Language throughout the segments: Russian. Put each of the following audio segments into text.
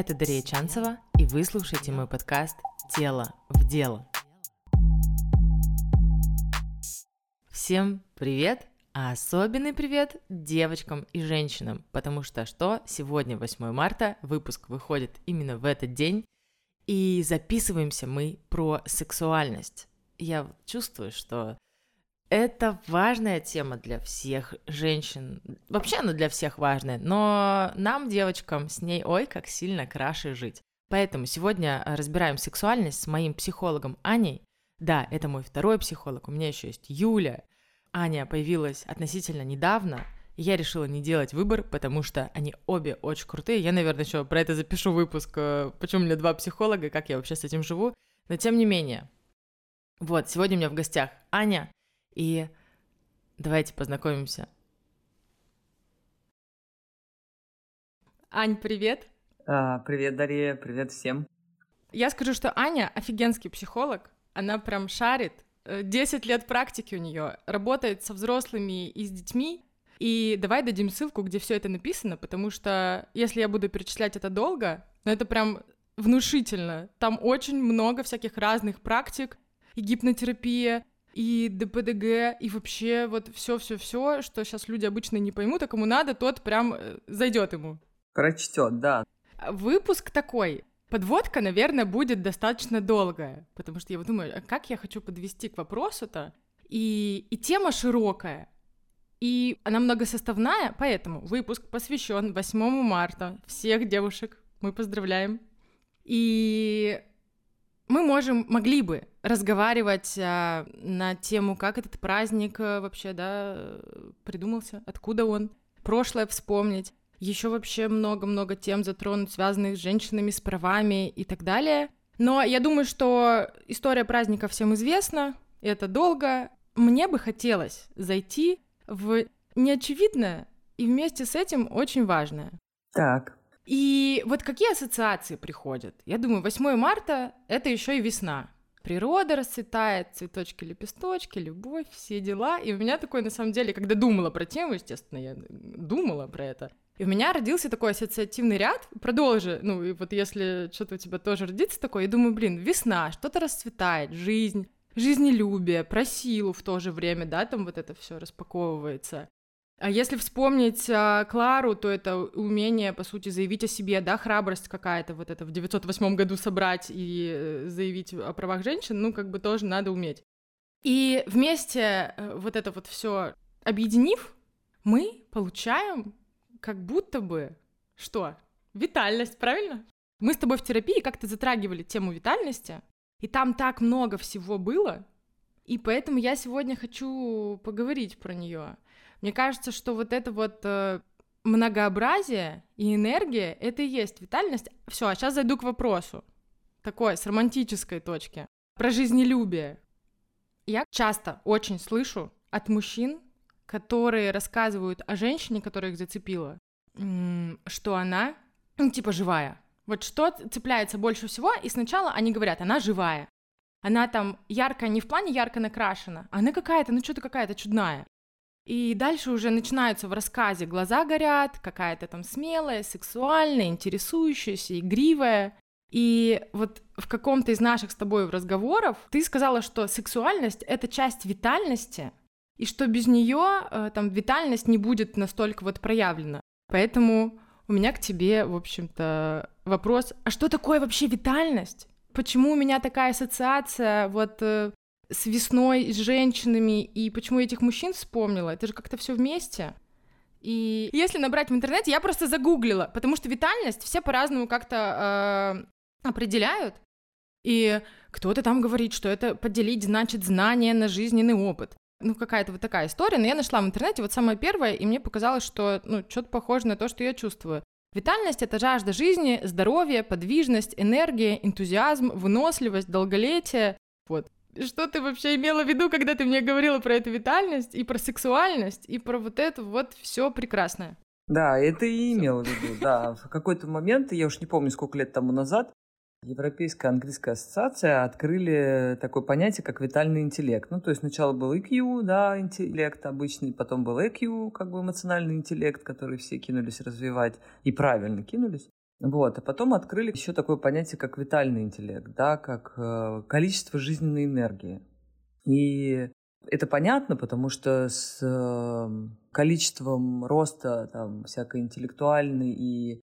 Это Дарья Чанцева, и вы слушаете мой подкаст «Тело в дело». Всем привет! А особенный привет девочкам и женщинам, потому что что? Сегодня 8 марта, выпуск выходит именно в этот день, и записываемся мы про сексуальность. Я чувствую, что это важная тема для всех женщин. Вообще она для всех важная, но нам, девочкам, с ней ой, как сильно краше жить. Поэтому сегодня разбираем сексуальность с моим психологом Аней. Да, это мой второй психолог, у меня еще есть Юля. Аня появилась относительно недавно, и я решила не делать выбор, потому что они обе очень крутые. Я, наверное, еще про это запишу выпуск, э, почему у меня два психолога, как я вообще с этим живу. Но тем не менее. Вот, сегодня у меня в гостях Аня, и давайте познакомимся. Ань, привет. А, привет, Дарья, привет всем. Я скажу, что Аня офигенский психолог. Она прям шарит. 10 э, лет практики у нее. Работает со взрослыми и с детьми. И давай дадим ссылку, где все это написано, потому что если я буду перечислять это долго, но это прям внушительно. Там очень много всяких разных практик, и гипнотерапия, и ДПДГ, и вообще вот все-все-все, что сейчас люди обычно не поймут, а кому надо, тот прям э, зайдет ему. Прочтет, да. Выпуск такой. Подводка, наверное, будет достаточно долгая, потому что я вот думаю, а как я хочу подвести к вопросу-то? И, и тема широкая, и она многосоставная, поэтому выпуск посвящен 8 марта. Всех девушек мы поздравляем. И мы можем, могли бы разговаривать а, на тему, как этот праздник а, вообще, да, придумался, откуда он, прошлое вспомнить, еще вообще много-много тем затронуть, связанных с женщинами, с правами и так далее. Но я думаю, что история праздника всем известна, это долго. Мне бы хотелось зайти в неочевидное и вместе с этим очень важное. Так. И вот какие ассоциации приходят? Я думаю, 8 марта — это еще и весна. Природа расцветает, цветочки, лепесточки, любовь, все дела. И у меня такой, на самом деле, когда думала про тему, естественно, я думала про это, и у меня родился такой ассоциативный ряд. Продолжи, ну, и вот если что-то у тебя тоже родится такое, я думаю, блин, весна, что-то расцветает, жизнь, жизнелюбие, про силу в то же время, да, там вот это все распаковывается. А если вспомнить а, Клару, то это умение, по сути, заявить о себе, да, храбрость какая-то, вот это в 908 году собрать и э, заявить о правах женщин, ну, как бы тоже надо уметь. И вместе э, вот это вот все объединив, мы получаем как будто бы что? Витальность, правильно? Мы с тобой в терапии как-то затрагивали тему витальности, и там так много всего было, и поэтому я сегодня хочу поговорить про нее. Мне кажется, что вот это вот э, многообразие и энергия — это и есть витальность. Все, а сейчас зайду к вопросу. Такой, с романтической точки. Про жизнелюбие. Я часто очень слышу от мужчин, которые рассказывают о женщине, которая их зацепила, что она, ну, типа, живая. Вот что цепляется больше всего, и сначала они говорят, она живая. Она там яркая, не в плане ярко накрашена, она какая-то, ну что-то какая-то чудная. И дальше уже начинаются в рассказе глаза горят, какая-то там смелая, сексуальная, интересующаяся, игривая. И вот в каком-то из наших с тобой разговоров ты сказала, что сексуальность — это часть витальности, и что без нее э, там витальность не будет настолько вот проявлена. Поэтому у меня к тебе, в общем-то, вопрос, а что такое вообще витальность? Почему у меня такая ассоциация вот э, с весной, с женщинами, и почему я этих мужчин вспомнила, это же как-то все вместе. И если набрать в интернете, я просто загуглила, потому что витальность все по-разному как-то э, определяют. И кто-то там говорит, что это поделить значит знание на жизненный опыт. Ну, какая-то вот такая история. Но я нашла в интернете вот самое первое, и мне показалось, что, ну, что-то похоже на то, что я чувствую. Витальность — это жажда жизни, здоровье, подвижность, энергия, энтузиазм, выносливость, долголетие. Вот. Что ты вообще имела в виду, когда ты мне говорила про эту витальность и про сексуальность и про вот это вот все прекрасное? Да, это и имела в виду, да. В какой-то момент, я уж не помню, сколько лет тому назад, Европейская английская ассоциация открыли такое понятие, как витальный интеллект. Ну, то есть сначала был EQ, да, интеллект обычный, потом был EQ, как бы эмоциональный интеллект, который все кинулись развивать, и правильно кинулись. Вот, а потом открыли еще такое понятие, как витальный интеллект, да, как э, количество жизненной энергии. И это понятно, потому что с э, количеством роста там, всякой интеллектуальной и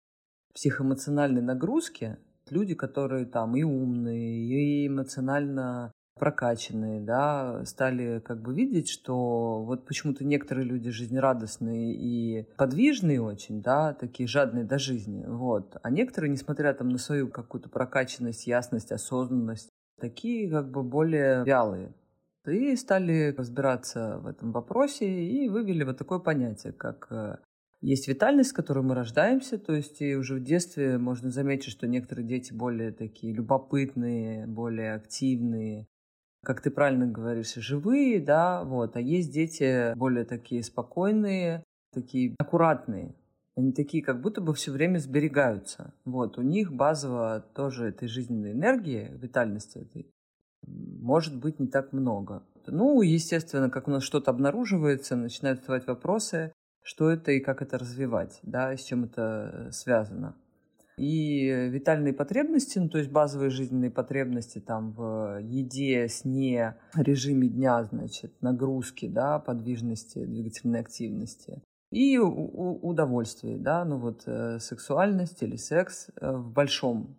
психоэмоциональной нагрузки люди, которые там и умные, и эмоционально прокачанные, да, стали как бы видеть, что вот почему-то некоторые люди жизнерадостные и подвижные очень, да, такие жадные до жизни, вот, а некоторые, несмотря там на свою какую-то прокачанность, ясность, осознанность, такие как бы более вялые. И стали разбираться в этом вопросе и вывели вот такое понятие, как э, есть витальность, с которой мы рождаемся, то есть и уже в детстве можно заметить, что некоторые дети более такие любопытные, более активные, как ты правильно говоришь, живые, да, вот, а есть дети более такие спокойные, такие аккуратные. Они такие, как будто бы все время сберегаются. Вот, у них базово тоже этой жизненной энергии, витальности этой, может быть не так много. Ну, естественно, как у нас что-то обнаруживается, начинают вставать вопросы, что это и как это развивать, да, с чем это связано. И витальные потребности, ну, то есть базовые жизненные потребности там в еде, сне, режиме дня, значит, нагрузки, да, подвижности, двигательной активности. И удовольствие, да, ну вот э, сексуальность или секс э, в большом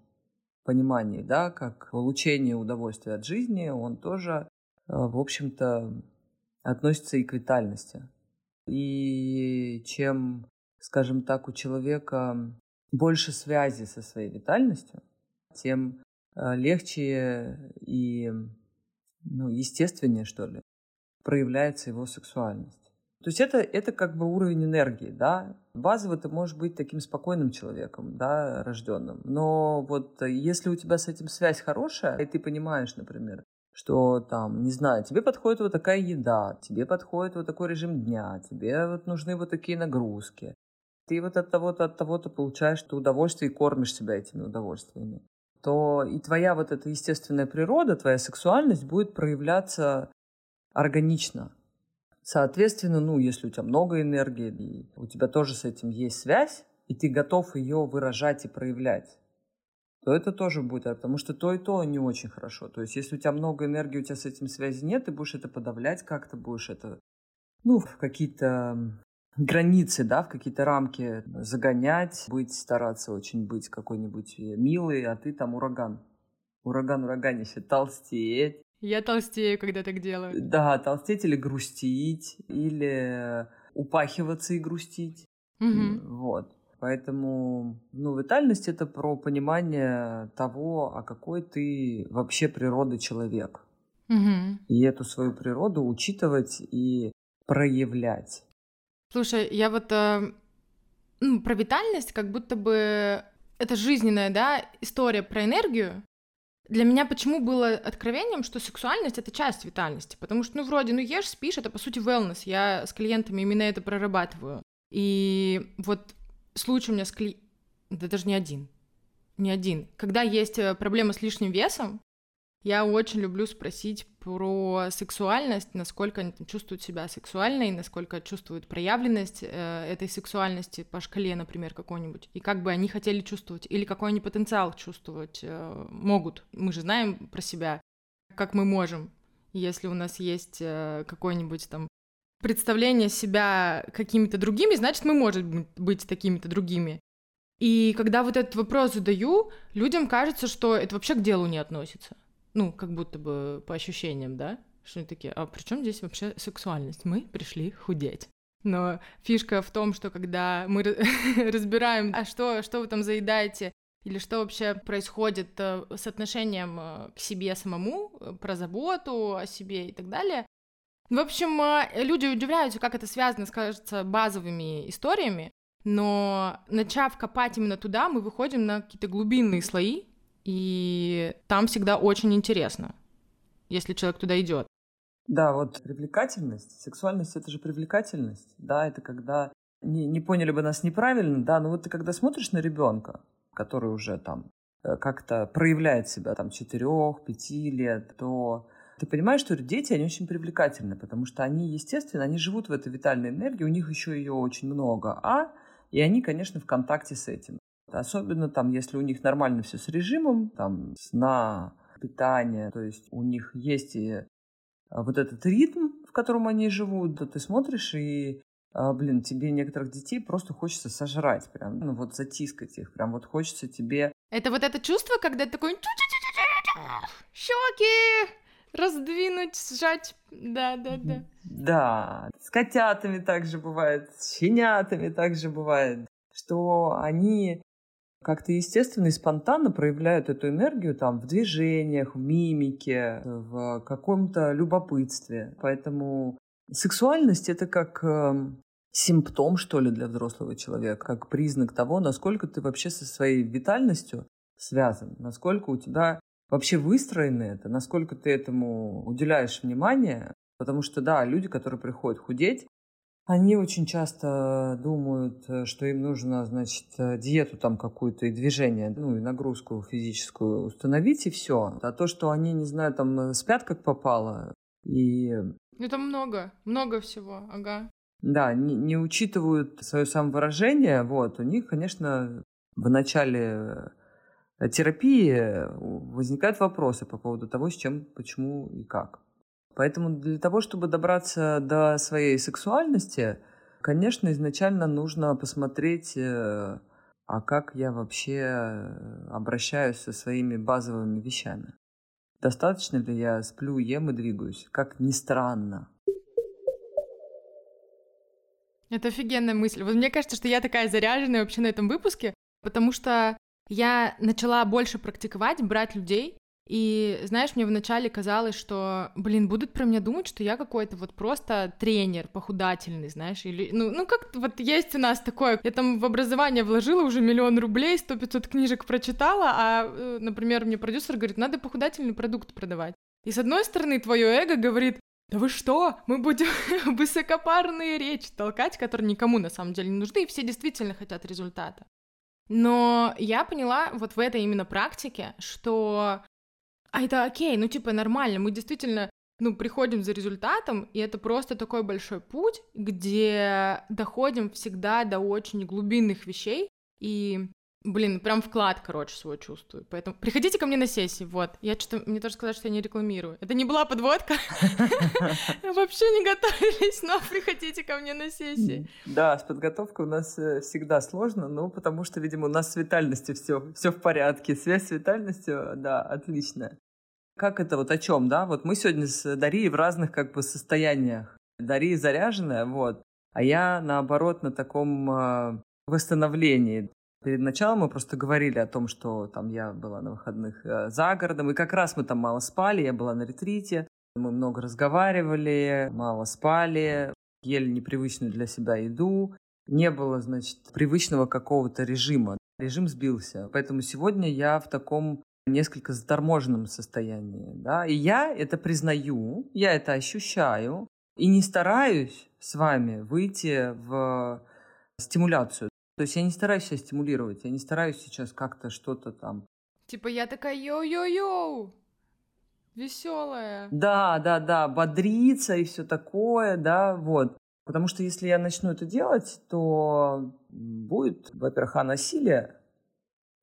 понимании, да, как получение удовольствия от жизни, он тоже, э, в общем-то, относится и к витальности. И чем, скажем так, у человека больше связи со своей витальностью, тем э, легче и ну, естественнее, что ли, проявляется его сексуальность. То есть это, это как бы уровень энергии, да. Базово ты можешь быть таким спокойным человеком, да, рожденным. Но вот если у тебя с этим связь хорошая, и ты понимаешь, например, что там, не знаю, тебе подходит вот такая еда, тебе подходит вот такой режим дня, тебе вот нужны вот такие нагрузки, ты вот от того-то, от того-то получаешь то удовольствие и кормишь себя этими удовольствиями, то и твоя вот эта естественная природа, твоя сексуальность будет проявляться органично. Соответственно, ну, если у тебя много энергии, и у тебя тоже с этим есть связь, и ты готов ее выражать и проявлять, то это тоже будет, потому что то и то не очень хорошо. То есть, если у тебя много энергии, у тебя с этим связи нет, ты будешь это подавлять как-то, будешь это, ну, в какие-то границы, да, в какие-то рамки загонять, быть, стараться очень быть какой-нибудь милый, а ты там ураган. Ураган ураганище, толстеть. Я толстею, когда так делаю. Да, толстеть или грустить, или упахиваться и грустить. Угу. Вот. Поэтому, ну, витальность — это про понимание того, а какой ты вообще природы человек. Угу. И эту свою природу учитывать и проявлять. Слушай, я вот э, ну, про витальность, как будто бы это жизненная, да, история про энергию. Для меня почему было откровением, что сексуальность — это часть витальности? Потому что, ну, вроде, ну, ешь, спишь, это, по сути, wellness. Я с клиентами именно это прорабатываю. И вот случай у меня с кли... Да даже не один. Не один. Когда есть э, проблема с лишним весом, я очень люблю спросить про сексуальность, насколько они там чувствуют себя сексуальной, насколько чувствуют проявленность э, этой сексуальности по шкале, например, какой-нибудь, и как бы они хотели чувствовать, или какой они потенциал чувствовать э, могут. Мы же знаем про себя, как мы можем. Если у нас есть э, какой-нибудь там представление себя какими-то другими, значит, мы можем быть такими-то другими. И когда вот этот вопрос задаю, людям кажется, что это вообще к делу не относится. Ну, как будто бы по ощущениям, да? Что они такие, а при чем здесь вообще сексуальность? Мы пришли худеть. Но фишка в том, что когда мы разбираем, а что, что вы там заедаете, или что вообще происходит э, с отношением э, к себе самому, э, про заботу о себе и так далее. В общем, люди удивляются, как это связано, скажется, базовыми историями, но начав копать именно туда, мы выходим на какие-то глубинные слои, и там всегда очень интересно, если человек туда идет. Да, вот привлекательность, сексуальность — это же привлекательность, да, это когда не, не поняли бы нас неправильно, да, но вот ты когда смотришь на ребенка, который уже там э, как-то проявляет себя там 4-5 лет, то ты понимаешь, что дети, они очень привлекательны, потому что они, естественно, они живут в этой витальной энергии, у них еще ее очень много, а, и они, конечно, в контакте с этим. Особенно там, если у них нормально все с режимом, там, сна, питания, то есть у них есть и а, вот этот ритм, в котором они живут, да ты смотришь и а, блин, тебе некоторых детей просто хочется сожрать, прям, ну вот затискать их, прям вот хочется тебе... Это вот это чувство, когда ты такой щеки раздвинуть, сжать, да, да, да. Да, с котятами также бывает, с щенятами также бывает, что они как-то естественно и спонтанно проявляют эту энергию там в движениях, в мимике, в каком-то любопытстве. Поэтому сексуальность это как э, симптом, что ли, для взрослого человека, как признак того, насколько ты вообще со своей витальностью связан, насколько у тебя вообще выстроено это, насколько ты этому уделяешь внимание. Потому что, да, люди, которые приходят худеть, они очень часто думают, э, что им нужно, значит, э, диету там какую-то и движение, ну и нагрузку физическую установить, и все. А то, что они, не знаю, там э, спят как попало, и... Это много, много всего, ага. Да, не, не учитывают свое самовыражение, вот, у них, конечно, в начале терапии возникают вопросы по поводу того, с чем, почему и как. Поэтому для того, чтобы добраться до своей сексуальности, конечно, изначально нужно посмотреть, э, а как я вообще э, обращаюсь со своими базовыми вещами. Достаточно ли я сплю, ем и двигаюсь? Как ни странно. Это офигенная мысль. Вот мне кажется, что я такая заряженная вообще на этом выпуске, потому что я начала больше практиковать, брать людей, и, знаешь, мне вначале казалось, что, блин, будут про меня думать, что я какой-то вот просто тренер похудательный, знаешь, или, ну, ну как вот есть у нас такое, я там в образование вложила уже миллион рублей, сто пятьсот книжек прочитала, а, э, например, мне продюсер говорит, надо похудательный продукт продавать. И с одной стороны, твое эго говорит, да вы что, мы будем высокопарные речи толкать, которые никому на самом деле не нужны, и все действительно хотят результата. Но я поняла вот в этой именно практике, что а это окей, ну типа нормально, мы действительно ну, приходим за результатом, и это просто такой большой путь, где доходим всегда до очень глубинных вещей, и, блин, прям вклад, короче, свой чувствую. Поэтому приходите ко мне на сессии, вот. Я что-то, мне тоже сказать, что я не рекламирую. Это не была подводка. Вообще не готовились, но приходите ко мне на сессии. Да, с подготовкой у нас э, всегда сложно, ну, потому что, видимо, у нас с витальностью все, все в порядке. Связь с витальностью, да, отличная. Как это вот о чем, да? Вот мы сегодня с Дарией в разных как бы состояниях. Дарья заряженная, вот, а я наоборот на таком э, восстановлении. Перед началом мы просто говорили о том, что там я была на выходных э, за городом, и как раз мы там мало спали, я была на ретрите, мы много разговаривали, мало спали, ели непривычную для себя еду, не было, значит, привычного какого-то режима. Режим сбился. Поэтому сегодня я в таком несколько заторможенном состоянии, да, и я это признаю, я это ощущаю, и не стараюсь с вами выйти в стимуляцию. То есть я не стараюсь себя стимулировать, я не стараюсь сейчас как-то что-то там. Типа я такая йоу-йоу-йоу, веселая. Да, да, да, бодриться и все такое, да, вот. Потому что если я начну это делать, то будет, во-первых, а насилие,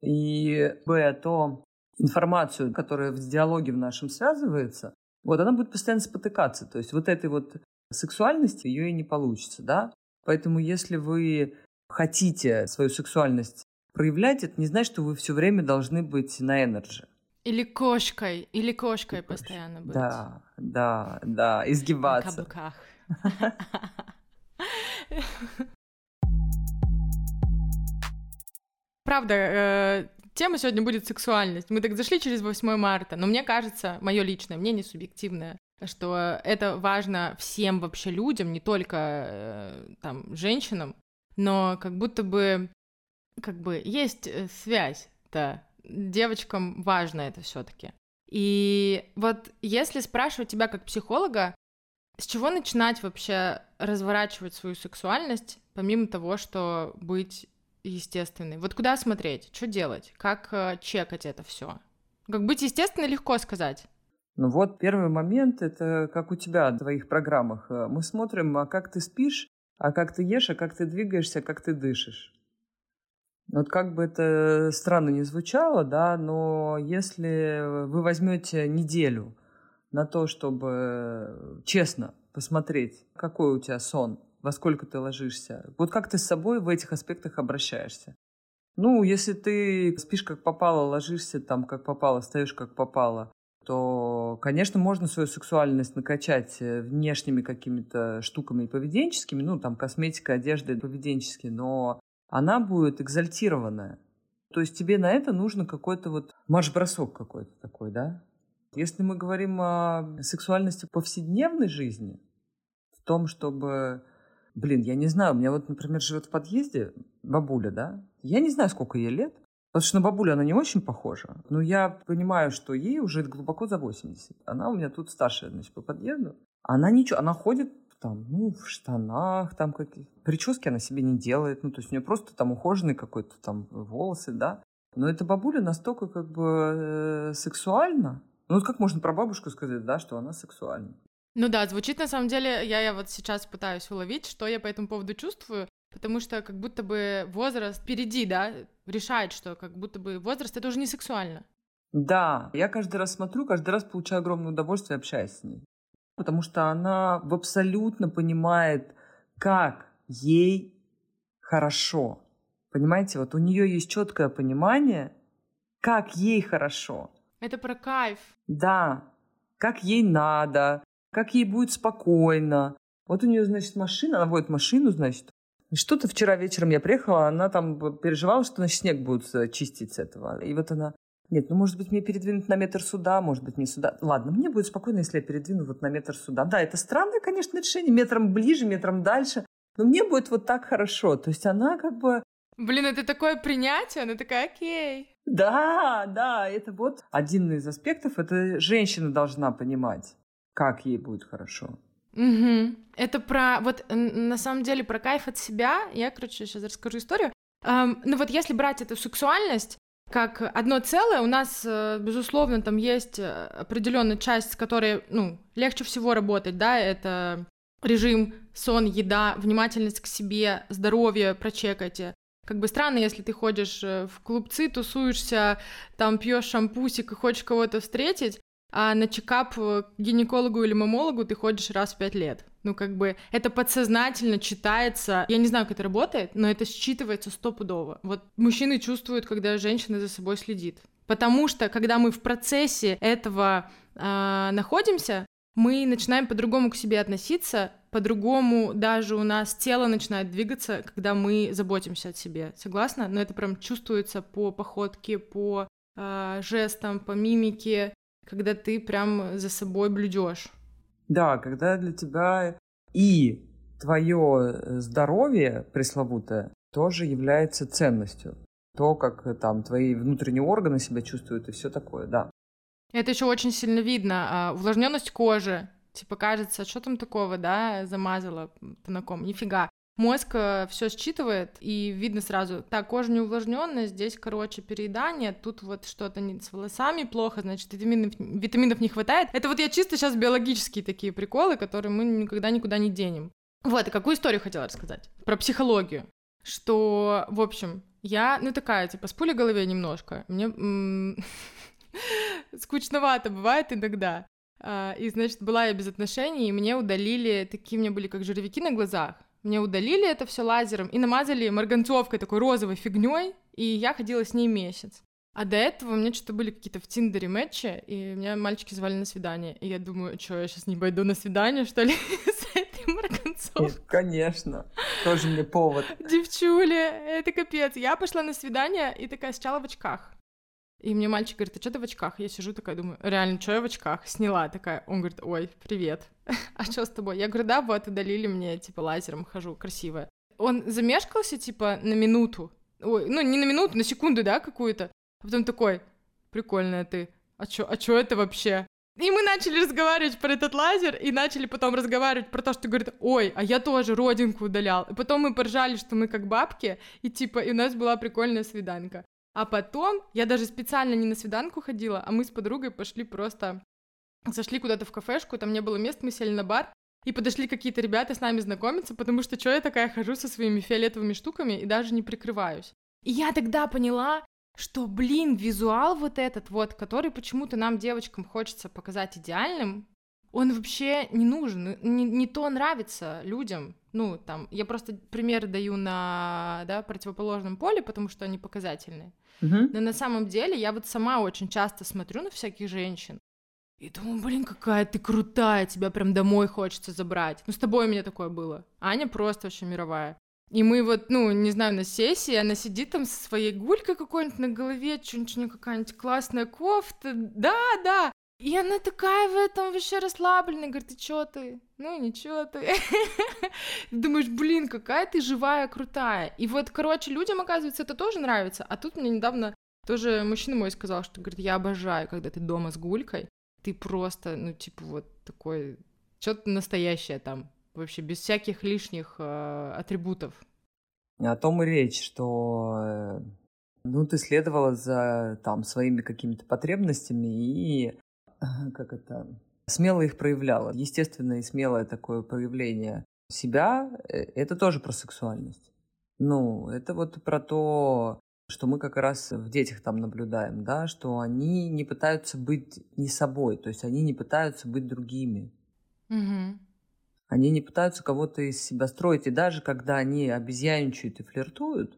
и, б, то информацию, которая в диалоге в нашем связывается, вот она будет постоянно спотыкаться. То есть вот этой вот сексуальности ее и не получится, да? Поэтому если вы хотите свою сексуальность проявлять, это не значит, что вы все время должны быть на энерджи. Или кошкой, или кошкой постоянно быть. Да, да, да, изгибаться. На каблуках. Правда, э, Тема сегодня будет сексуальность. Мы так зашли через 8 марта, но мне кажется, мое личное мнение, субъективное, что это важно всем вообще людям, не только э, там женщинам, но как будто бы как бы есть э, связь-то. Девочкам важно это все-таки. И вот если спрашивать тебя как психолога, с чего начинать вообще разворачивать свою сексуальность, помимо того, что быть естественный. Вот куда смотреть, что делать, как э, чекать это все? Как быть естественно, легко сказать. Ну вот первый момент, это как у тебя в твоих программах. Э, мы смотрим, а как ты спишь, а как ты ешь, а как ты двигаешься, как ты дышишь. Вот как бы это странно не звучало, да, но если вы возьмете неделю на то, чтобы честно посмотреть, какой у тебя сон, во сколько ты ложишься, вот как ты с собой в этих аспектах обращаешься. Ну, если ты спишь как попало, ложишься там как попало, встаешь как попало, то, конечно, можно свою сексуальность накачать э, внешними какими-то штуками поведенческими, ну, там, косметика, одежда поведенческие, но она будет экзальтированная. То есть тебе на это нужно какой-то вот марш-бросок какой-то такой, да? Если мы говорим о сексуальности повседневной жизни, в том, чтобы... Блин, я не знаю, у меня вот, например, живет в подъезде бабуля, да? Я не знаю, сколько ей лет, Потому что на бабулю она не очень похожа. Но я понимаю, что ей уже глубоко за 80. Она у меня тут старшая, значит, по подъезду. Она ничего, она ходит там, ну, в штанах, там какие Прически она себе не делает. Ну, то есть у нее просто там ухоженный какой-то там волосы, да. Но эта бабуля настолько как бы э, сексуальна. Ну, вот как можно про бабушку сказать, да, что она сексуальна? Ну да, звучит на самом деле, я, я вот сейчас пытаюсь уловить, что я по этому поводу чувствую. Потому что как будто бы возраст впереди, да, решает, что как будто бы возраст это уже не сексуально. Да, я каждый раз смотрю, каждый раз получаю огромное удовольствие, общаясь с ней. Потому что она абсолютно понимает, как ей хорошо. Понимаете, вот у нее есть четкое понимание, как ей хорошо. Это про кайф. Да, как ей надо, как ей будет спокойно. Вот у нее, значит, машина, она водит машину, значит, что-то вчера вечером я приехала, она там переживала, что значит, снег будут э, чистить с этого. И вот она, нет, ну, может быть, мне передвинуть на метр сюда, может быть, не сюда. Ладно, мне будет спокойно, если я передвину вот на метр сюда. Да, это странное, конечно, решение, метром ближе, метром дальше, но мне будет вот так хорошо. То есть она как бы... Блин, это такое принятие, она такая, окей. Да, да, это вот один из аспектов, это женщина должна понимать, как ей будет хорошо. Угу. Это про, вот на самом деле про кайф от себя, я, короче, сейчас расскажу историю. Эм, ну вот если брать эту сексуальность, как одно целое, у нас, э, безусловно, там есть э, определенная часть, с которой, ну, легче всего работать, да, это режим, сон, еда, внимательность к себе, здоровье прочекайте. Как бы странно, если ты ходишь э, в клубцы, тусуешься, там пьешь шампусик и хочешь кого-то встретить, а на чекап к гинекологу или мамологу ты ходишь раз в пять лет. Ну, как бы, это подсознательно читается. Я не знаю, как это работает, но это считывается стопудово. Вот мужчины чувствуют, когда женщина за собой следит. Потому что, когда мы в процессе этого э, находимся, мы начинаем по-другому к себе относиться, по-другому даже у нас тело начинает двигаться, когда мы заботимся о себе. Согласна? Но это прям чувствуется по походке, по э, жестам, по мимике, когда ты прям за собой блюдешь. Да, когда для тебя и твое э, здоровье пресловутое тоже является ценностью. То, как э, там твои внутренние органы себя чувствуют и все такое, да. Это еще очень сильно видно. А, увлажненность кожи. Типа кажется, что там такого, да, замазала тонаком. Нифига мозг э, все считывает, и видно сразу, так, кожа не увлажненная, здесь, короче, переедание, тут вот что-то не с волосами плохо, значит, витаминов, витаминов не хватает. Это вот я чисто сейчас биологические такие приколы, которые мы никогда никуда не денем. Вот, и какую историю хотела рассказать? Про психологию. Что, в общем, я, ну, такая, типа, с пулей в голове немножко. Мне скучновато бывает иногда. А, и, значит, была я без отношений, и мне удалили, такие у меня были как жировики на глазах. Мне удалили это все лазером и намазали марганцовкой такой розовой фигней, и я ходила с ней месяц. А до этого у меня что-то были какие-то в Тиндере матчи, и меня мальчики звали на свидание. И я думаю, что, я сейчас не пойду на свидание, что ли, с этой марганцовкой? Конечно, тоже мне повод. Девчуля, это капец. Я пошла на свидание и такая сначала в очках. И мне мальчик говорит, а что ты в очках? Я сижу такая, думаю, реально, что я в очках? Сняла такая. Он говорит, ой, привет. а что с тобой? Я говорю, да, вот, удалили мне, типа, лазером хожу, красивая. Он замешкался, типа, на минуту. Ой, ну, не на минуту, на секунду, да, какую-то. А потом такой, прикольная ты. А чё, а чё это вообще? И мы начали разговаривать про этот лазер, и начали потом разговаривать про то, что говорит, ой, а я тоже родинку удалял. И потом мы поржали, что мы как бабки, и типа, и у нас была прикольная свиданка. А потом я даже специально не на свиданку ходила, а мы с подругой пошли просто... Зашли куда-то в кафешку, там не было мест, мы сели на бар, и подошли какие-то ребята с нами знакомиться, потому что что я такая хожу со своими фиолетовыми штуками и даже не прикрываюсь. И я тогда поняла, что, блин, визуал вот этот вот, который почему-то нам, девочкам, хочется показать идеальным, он вообще не нужен, не, не то нравится людям. Ну, там, я просто примеры даю на да, противоположном поле, потому что они показательные. Мгм. Но на самом деле я вот сама очень часто смотрю на всяких женщин и думаю, блин, какая ты крутая, тебя прям домой хочется забрать. Ну, с тобой у меня такое было. Аня просто вообще мировая. И мы вот, ну, не знаю, на сессии, она сидит там со своей гулькой какой-нибудь на голове, что-нибудь какая-нибудь классная кофта, да, да. И она такая в этом вообще расслабленная, говорит, ты чё ты? Ну, ничего ты. Думаешь, блин, какая ты живая, крутая. И вот, короче, людям, оказывается, это тоже нравится. А тут мне недавно тоже мужчина мой сказал, что, говорит, я обожаю, когда ты дома с гулькой, ты просто, ну, типа, вот такой, что-то настоящее там, вообще без всяких лишних э, атрибутов. О том и речь, что э, ну, ты следовала за там своими какими-то потребностями и как это смело их проявляла. Естественное и смелое такое проявление себя э, это тоже про сексуальность. Ну, это вот про то, что мы как раз в детях там наблюдаем, да, что они не пытаются быть не собой, то есть они не пытаются быть другими. Мгм. Они не пытаются кого-то из себя строить. И даже когда они обезьяничают и флиртуют,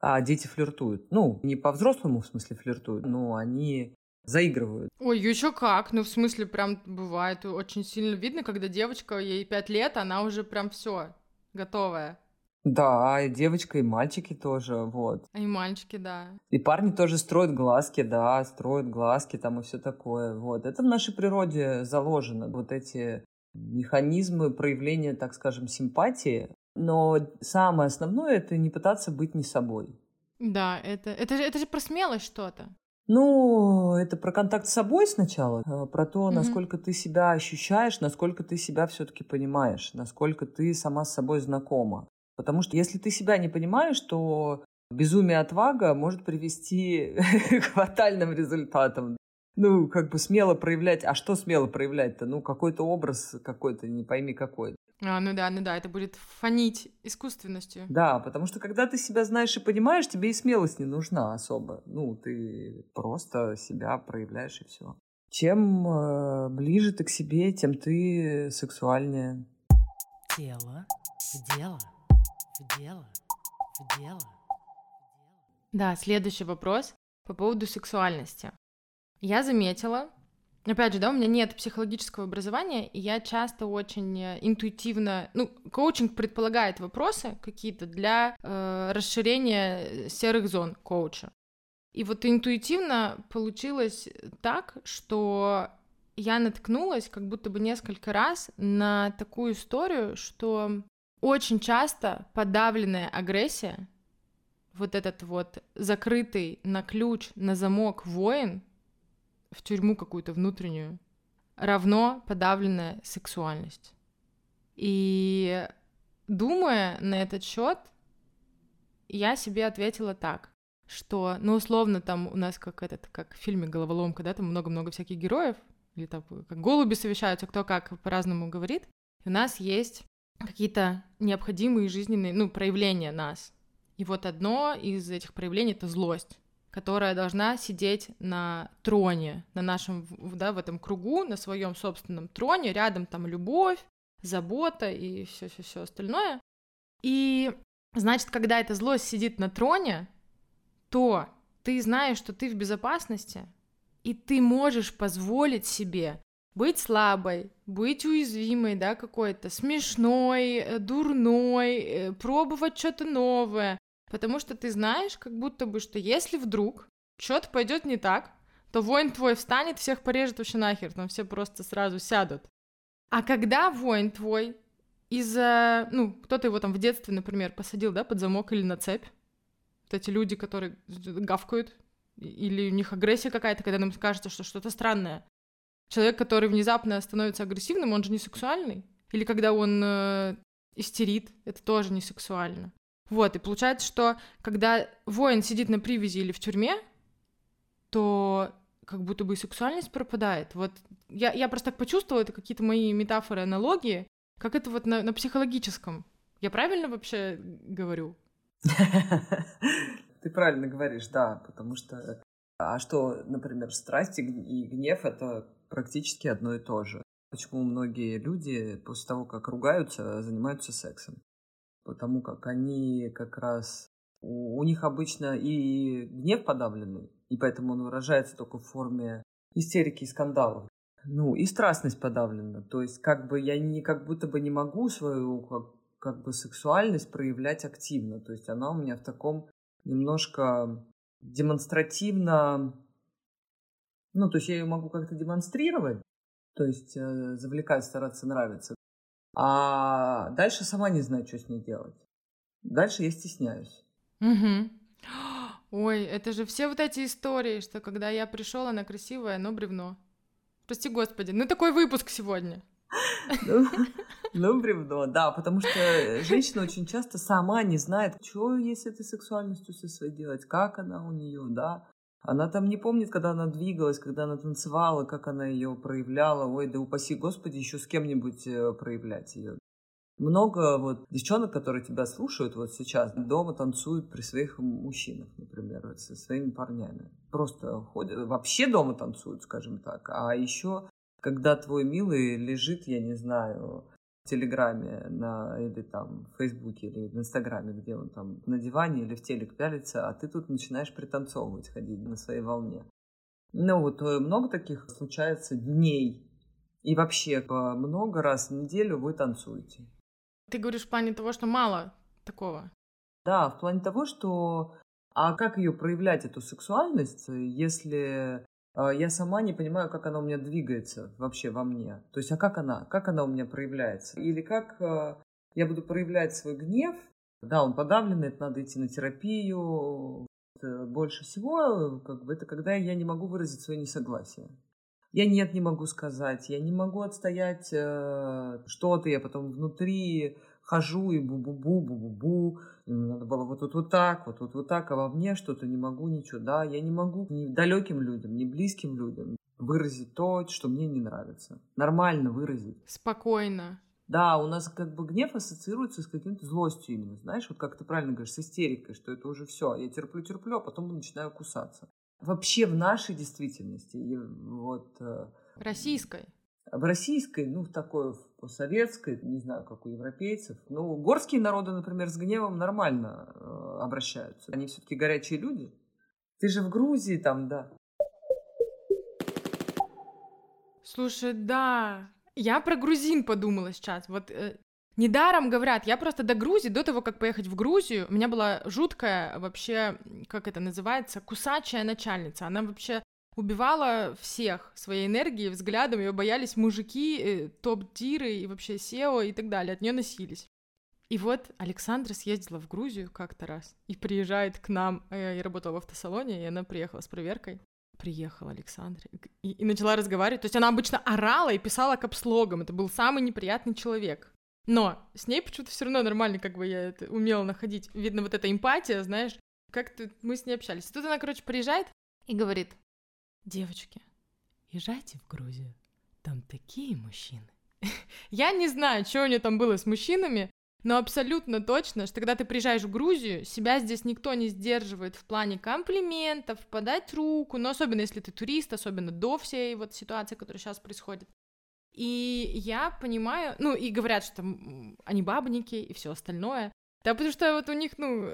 а дети флиртуют, ну, не по-взрослому в смысле флиртуют, но они заигрывают. Ой, еще как, ну, в смысле, прям бывает очень сильно видно, когда девочка, ей пять лет, она уже прям все готовая. Да, и девочка, и мальчики тоже, вот. И мальчики, да. И парни тоже строят глазки, да, строят глазки там и все такое, вот. Это в нашей природе заложено, вот эти механизмы проявления, так скажем, симпатии. Но самое основное — это не пытаться быть не собой. Да, это, это, же, это же про смелость что-то. Ну, это про контакт с собой сначала, э, про то, Мгм. насколько ты себя ощущаешь, насколько ты себя все-таки понимаешь, насколько ты сама с собой знакома. Потому что если ты себя не понимаешь, то безумие отвага может привести к фатальным результатам. Ну, как бы смело проявлять. А что смело проявлять-то? Ну, какой-то образ какой-то, не пойми какой. А, ну да, ну да, это будет фонить искусственностью. Да, потому что когда ты себя знаешь и понимаешь, тебе и смелость не нужна особо. Ну, ты просто себя проявляешь и все. Чем э, ближе ты к себе, тем ты сексуальнее. Тело в дело, в дело, в дело. Да, следующий вопрос по поводу сексуальности. Я заметила, опять же, да, у меня нет психологического образования, и я часто очень э, интуитивно, ну, коучинг предполагает вопросы какие-то для э, расширения серых зон коуча. И вот интуитивно получилось так, что я наткнулась как будто бы несколько раз на такую историю, что очень часто подавленная агрессия, вот этот вот закрытый на ключ, на замок воин в тюрьму какую-то внутреннюю, равно подавленная сексуальность. И думая на этот счет, я себе ответила так, что, ну, условно, там у нас как этот, как в фильме «Головоломка», да, там много-много всяких героев, или там как голуби совещаются, кто как по-разному говорит, и у нас есть какие-то необходимые жизненные, ну, проявления нас. И вот одно из этих проявлений — это злость которая должна сидеть на троне, на нашем, да, в этом кругу, на своем собственном троне, рядом там любовь, забота и все, все, все остальное. И значит, когда эта злость сидит на троне, то ты знаешь, что ты в безопасности, и ты можешь позволить себе быть слабой, быть уязвимой, да, какой-то, смешной, э, дурной, э, пробовать что-то новое, потому что ты знаешь, как будто бы, что если вдруг что-то пойдет не так, то воин твой встанет, всех порежет вообще нахер, там все просто сразу сядут. А когда воин твой из-за, ну, кто-то его там в детстве, например, посадил, да, под замок или на цепь, вот эти люди, которые гавкают, или у них агрессия какая-то, когда нам кажется, что что-то странное. Человек, который внезапно становится агрессивным, он же не сексуальный. Или когда он э, истерит, это тоже не сексуально. Вот, и получается, что когда воин сидит на привязи или в тюрьме, то как будто бы и сексуальность пропадает. Вот я, я просто так почувствовала, это какие-то мои метафоры, аналогии, как это вот на, на психологическом. Я правильно вообще говорю? Ты правильно говоришь, да, потому что... А что, например, страсть и гнев — это практически одно и то же. Почему многие люди после того, как ругаются, занимаются сексом? Потому как они как раз... У, у них обычно и гнев подавленный, и поэтому он выражается только в форме истерики и скандалов. Ну, и страстность подавлена. То есть, как бы я не, как будто бы не могу свою как, как бы сексуальность проявлять активно. То есть она у меня в таком немножко демонстративно... Ну, то есть я ее могу как-то демонстрировать, то есть э, завлекать, стараться нравиться. А дальше сама не знаю, что с ней делать. Дальше я стесняюсь. Угу. Ой, это же все вот эти истории, что когда я пришел, она красивая, но бревно. Прости господи, ну такой выпуск сегодня. Ну, ну, бревно, да, потому что женщина очень часто сама не знает, что ей с этой сексуальностью со своей делать, как она у нее, да. Она там не помнит, когда она двигалась, когда она танцевала, как она ее проявляла. Ой, да упаси Господи, еще с кем-нибудь э, проявлять ее. Много вот девчонок, которые тебя слушают вот сейчас, дома танцуют при своих мужчинах, например, со своими парнями. Просто ходят, вообще дома танцуют, скажем так. А еще, когда твой милый лежит, я не знаю, в Телеграме на, или там в Фейсбуке или в Инстаграме, где он там на диване или в телек пялится, а ты тут начинаешь пританцовывать, ходить на своей волне. Ну вот э, много таких случается дней, и вообще по много раз в неделю вы танцуете. Ты говоришь в плане того, что мало такого. Да, в плане того, что а как ее проявлять, эту сексуальность, если я сама не понимаю, как она у меня двигается вообще во мне? То есть, а как она? Как она у меня проявляется? Или как э, я буду проявлять свой гнев? Да, он подавленный, это надо идти на терапию. Больше всего, как бы, это когда я не могу выразить свое несогласие. Я нет не могу сказать, я не могу отстоять э, что-то, я потом внутри хожу и бу-бу-бу, бу-бу-бу, надо было вот тут вот так, вот тут вот так, а во мне что-то не могу ничего, да, я не могу ни далеким людям, ни близким людям выразить то, что мне не нравится. Нормально выразить. Спокойно. Да, у нас как бы гнев ассоциируется с каким-то злостью именно, знаешь, вот как ты правильно говоришь, с истерикой, что это уже все, я терплю-терплю, а потом начинаю кусаться вообще в нашей действительности, вот... Э, российской. В российской, ну, в такой, в советской, не знаю, как у европейцев. Ну, горские народы, например, с гневом нормально э, обращаются. Они все-таки горячие люди. Ты же в Грузии там, да. Слушай, да. Я про грузин подумала сейчас. Вот э, Недаром говорят, я просто до Грузии, до того, как поехать в Грузию, у меня была жуткая вообще, как это называется, кусачая начальница. Она вообще убивала всех своей энергией, взглядом, ее боялись мужики, э, топ-тиры и вообще SEO и так далее, от нее носились. И вот Александра съездила в Грузию как-то раз и приезжает к нам. Э, я работала в автосалоне, и она приехала с проверкой. Приехала Александра и, и начала разговаривать. То есть она обычно орала и писала капслогом. Это был самый неприятный человек. Но с ней почему-то все равно нормально, как бы я это умела находить. Видно, вот эта эмпатия, знаешь, как-то мы с ней общались. И тут она, короче, приезжает и говорит, девочки, езжайте в Грузию, там такие мужчины. Я не знаю, что у нее там было с мужчинами, но абсолютно точно, что когда ты приезжаешь в Грузию, себя здесь никто не сдерживает в плане комплиментов, подать руку, но особенно если ты турист, особенно до всей вот ситуации, которая сейчас происходит. И я понимаю, ну, и говорят, что они бабники и все остальное. Да, потому что вот у них, ну,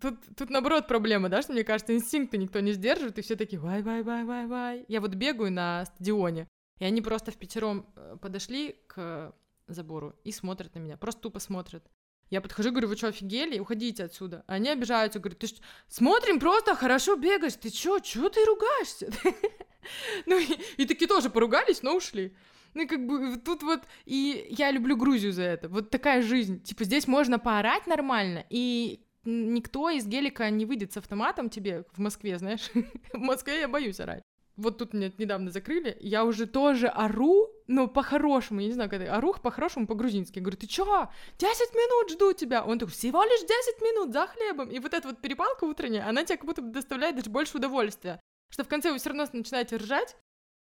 тут, тут наоборот проблема, да, что мне кажется, инстинкты никто не сдерживает, и все такие вай вай вай вай вай Я вот бегаю на стадионе, и они просто в пятером э, подошли к забору и смотрят на меня, просто тупо смотрят. Я подхожу, говорю, вы что, офигели? Уходите отсюда. Они обижаются, говорят, ты что, смотрим, просто хорошо бегаешь, ты что, что ты ругаешься? Ну, и такие тоже поругались, но ушли. Ну, как бы тут вот... И я люблю Грузию за это. Вот такая жизнь. Типа здесь можно поорать нормально, и никто из гелика не выйдет с автоматом тебе в Москве, знаешь. в Москве я боюсь орать. Вот тут меня недавно закрыли, я уже тоже ору, но по-хорошему, я не знаю, когда ору по-хорошему по-грузински. Я говорю, ты чё? 10 минут жду тебя. Он такой, всего лишь 10 минут за хлебом. И вот эта вот перепалка утренняя, она тебе как будто доставляет даже больше удовольствия. Что в конце вы все равно начинаете ржать,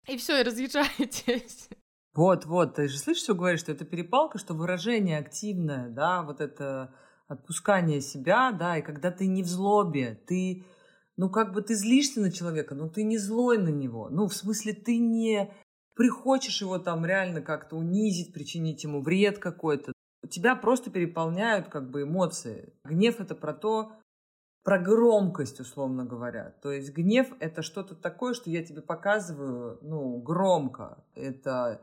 и все, и разъезжаетесь. Вот, вот, ты же слышишь, что говоришь, что это перепалка, что выражение активное, да, вот это отпускание себя, да, и когда ты не в злобе, ты, ну, как бы ты злишься на человека, но ты не злой на него. Ну, в смысле, ты не прихочешь его там реально как-то унизить, причинить ему вред какой-то. Тебя просто переполняют как бы эмоции. Гнев — это про то, про громкость, условно говоря. То есть гнев — это что-то такое, что я тебе показываю, ну, громко. Это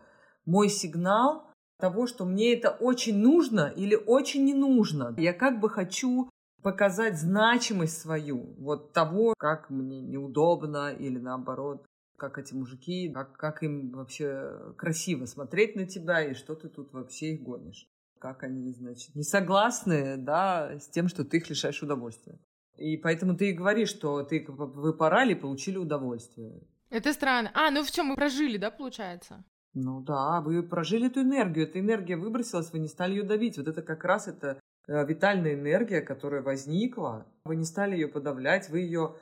мой сигнал того, что мне это очень нужно или очень не нужно. Я как бы хочу показать значимость свою, вот того, как мне неудобно или наоборот, как эти мужики, как, как им вообще красиво смотреть на тебя и что ты тут вообще их гонишь. Как они, значит, не согласны, да, с тем, что ты их лишаешь удовольствия. И поэтому ты и говоришь, что ты, вы порали получили удовольствие. Это странно. А, ну в чем мы прожили, да, получается? Ну да, вы прожили эту энергию, эта энергия выбросилась, вы не стали ее давить. Вот это как раз это э, витальная энергия, которая возникла, вы не стали ее подавлять, вы ее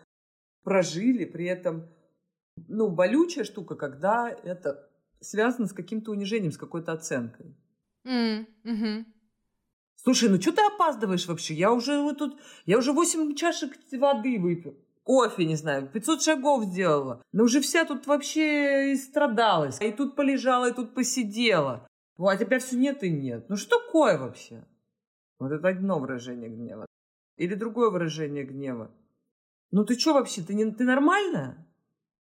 прожили, при этом, ну, болючая штука, когда это связано с каким-то унижением, с какой-то оценкой. Mm, угу. Слушай, ну что ты опаздываешь вообще? Я уже вот тут, я уже 8 чашек воды выпил кофе, не знаю, 500 шагов сделала. Но уже вся тут вообще истрадалась. И тут полежала, и тут посидела. Вот, а тебя все нет и нет. Ну что такое вообще? Вот это одно выражение гнева. Или другое выражение гнева. Ну ты что вообще, ты, не, ты нормальная?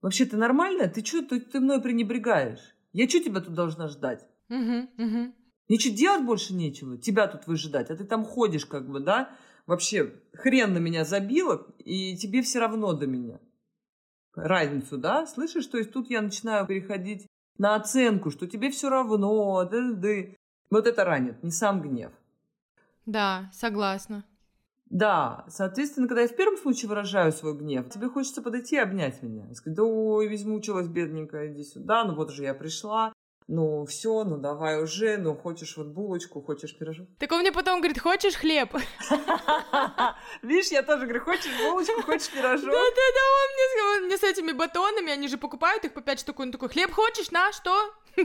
Вообще ты нормальная? Ты что, ты, ты мной пренебрегаешь? Я что тебя тут должна ждать? Угу, угу. Что, делать больше нечего? Тебя тут выжидать, а ты там ходишь как бы, да? Вообще хрен на меня забило, и тебе все равно до меня. Разницу, да? Слышишь? То есть тут я начинаю переходить на оценку, что тебе все равно, да, да. Вот это ранит, не сам гнев. Да, согласна. Да, соответственно, когда я в первом случае выражаю свой гнев, тебе хочется подойти и обнять меня. И сказать, ой, измучилась, бедненькая, иди сюда, ну вот же я пришла, ну все, ну давай уже, ну хочешь вот булочку, хочешь пирожок. Так он мне потом говорит, хочешь хлеб? Видишь, я тоже говорю, хочешь булочку, хочешь пирожок? Да-да-да, он мне, с этими батонами, они же покупают их по 5 штук, он такой, хлеб хочешь, на, что?